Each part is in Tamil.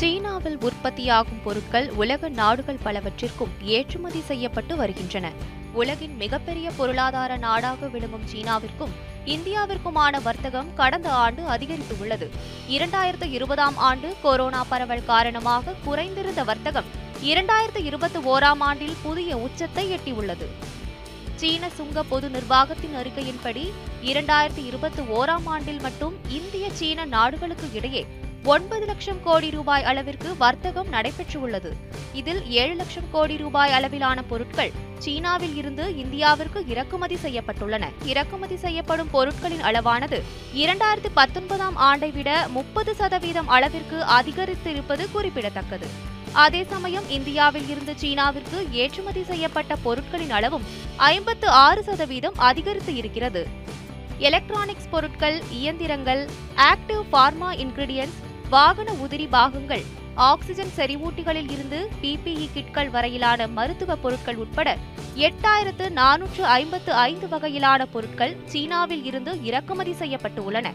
சீனாவில் உற்பத்தியாகும் பொருட்கள் உலக நாடுகள் பலவற்றிற்கும் ஏற்றுமதி செய்யப்பட்டு வருகின்றன. உலகின் மிகப்பெரிய பொருளாதார நாடாக விளங்கும் சீனாவிற்கும் இந்தியாவிற்குமான வர்த்தகம் கடந்த ஆண்டு அதிகரித்துள்ளது இரண்டாயிரத்து இருபதாம் ஆண்டு கொரோனா பரவல் காரணமாக குறைந்திருந்த வர்த்தகம் இரண்டாயிரத்து இருபத்தி ஓராம் ஆண்டில் புதிய உச்சத்தை எட்டியுள்ளது. சீன சுங்க பொது நிர்வாகத்தின் அறிக்கையின்படி இரண்டாயிரத்தி இருபத்தி ஓராம் ஆண்டில் மட்டும் இந்திய சீன நாடுகளுக்கு இடையே ஒன்பது லட்சம் கோடி ரூபாய் அளவிற்கு வர்த்தகம் நடைபெற்றுள்ளது. இதில் ஏழு லட்சம் கோடி ரூபாய் அளவிலான பொருட்கள் சீனாவில் இருந்து இந்தியாவிற்கு இறக்குமதி செய்யப்பட்டுள்ளன. இறக்குமதி செய்யப்படும் பொருட்களின் அளவானது இரண்டாயிரத்தி பத்தொன்பதாம் ஆண்டை விட முப்பது சதவீதம் அளவிற்கு அதிகரித்திருப்பது குறிப்பிடத்தக்கது. அதே சமயம் இந்தியாவில் இருந்து சீனாவிற்கு ஏற்றுமதி செய்யப்பட்ட பொருட்களின் அளவும் ஐம்பத்து ஆறு சதவீதம் அதிகரித்து இருக்கிறது எலக்ட்ரானிக்ஸ் பொருட்கள் இயந்திரங்கள் ஆக்டிவ் பார்மா இன்கிரீடியன்ஸ் வாகன உதிரி பாகங்கள் ஆக்சிஜன் செறிவூட்டிகளில் இருந்து பிபிஇ கிட்கள் வரையிலான மருத்துவ பொருட்கள் உட்பட எட்டாயிரத்து நானூற்று ஐம்பத்து ஐந்து வகையிலான பொருட்கள் சீனாவில் இருந்து இறக்குமதி செய்யப்பட்டு உள்ளன.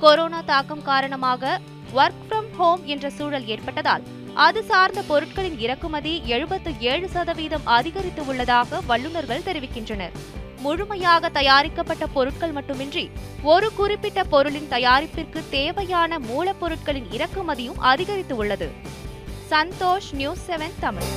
கொரோனா தாக்கம் காரணமாக ஒர்க் ஃப்ரம் ஹோம் என்ற சூழல் ஏற்பட்டதால் அது சார்ந்த பொருட்களின் இறக்குமதி எழுபத்து ஏழு சதவீதம் அதிகரித்து உள்ளதாக வல்லுநர்கள் தெரிவிக்கின்றனர். முழுமையாக தயாரிக்கப்பட்ட பொருட்கள் மட்டுமின்றி ஒரு குறிப்பிட்ட பொருளின் தயாரிப்பிற்கு தேவையான மூலப்பொருட்களின் இறக்குமதியும் அதிகரித்து உள்ளது. Santhosh news seven Tamil.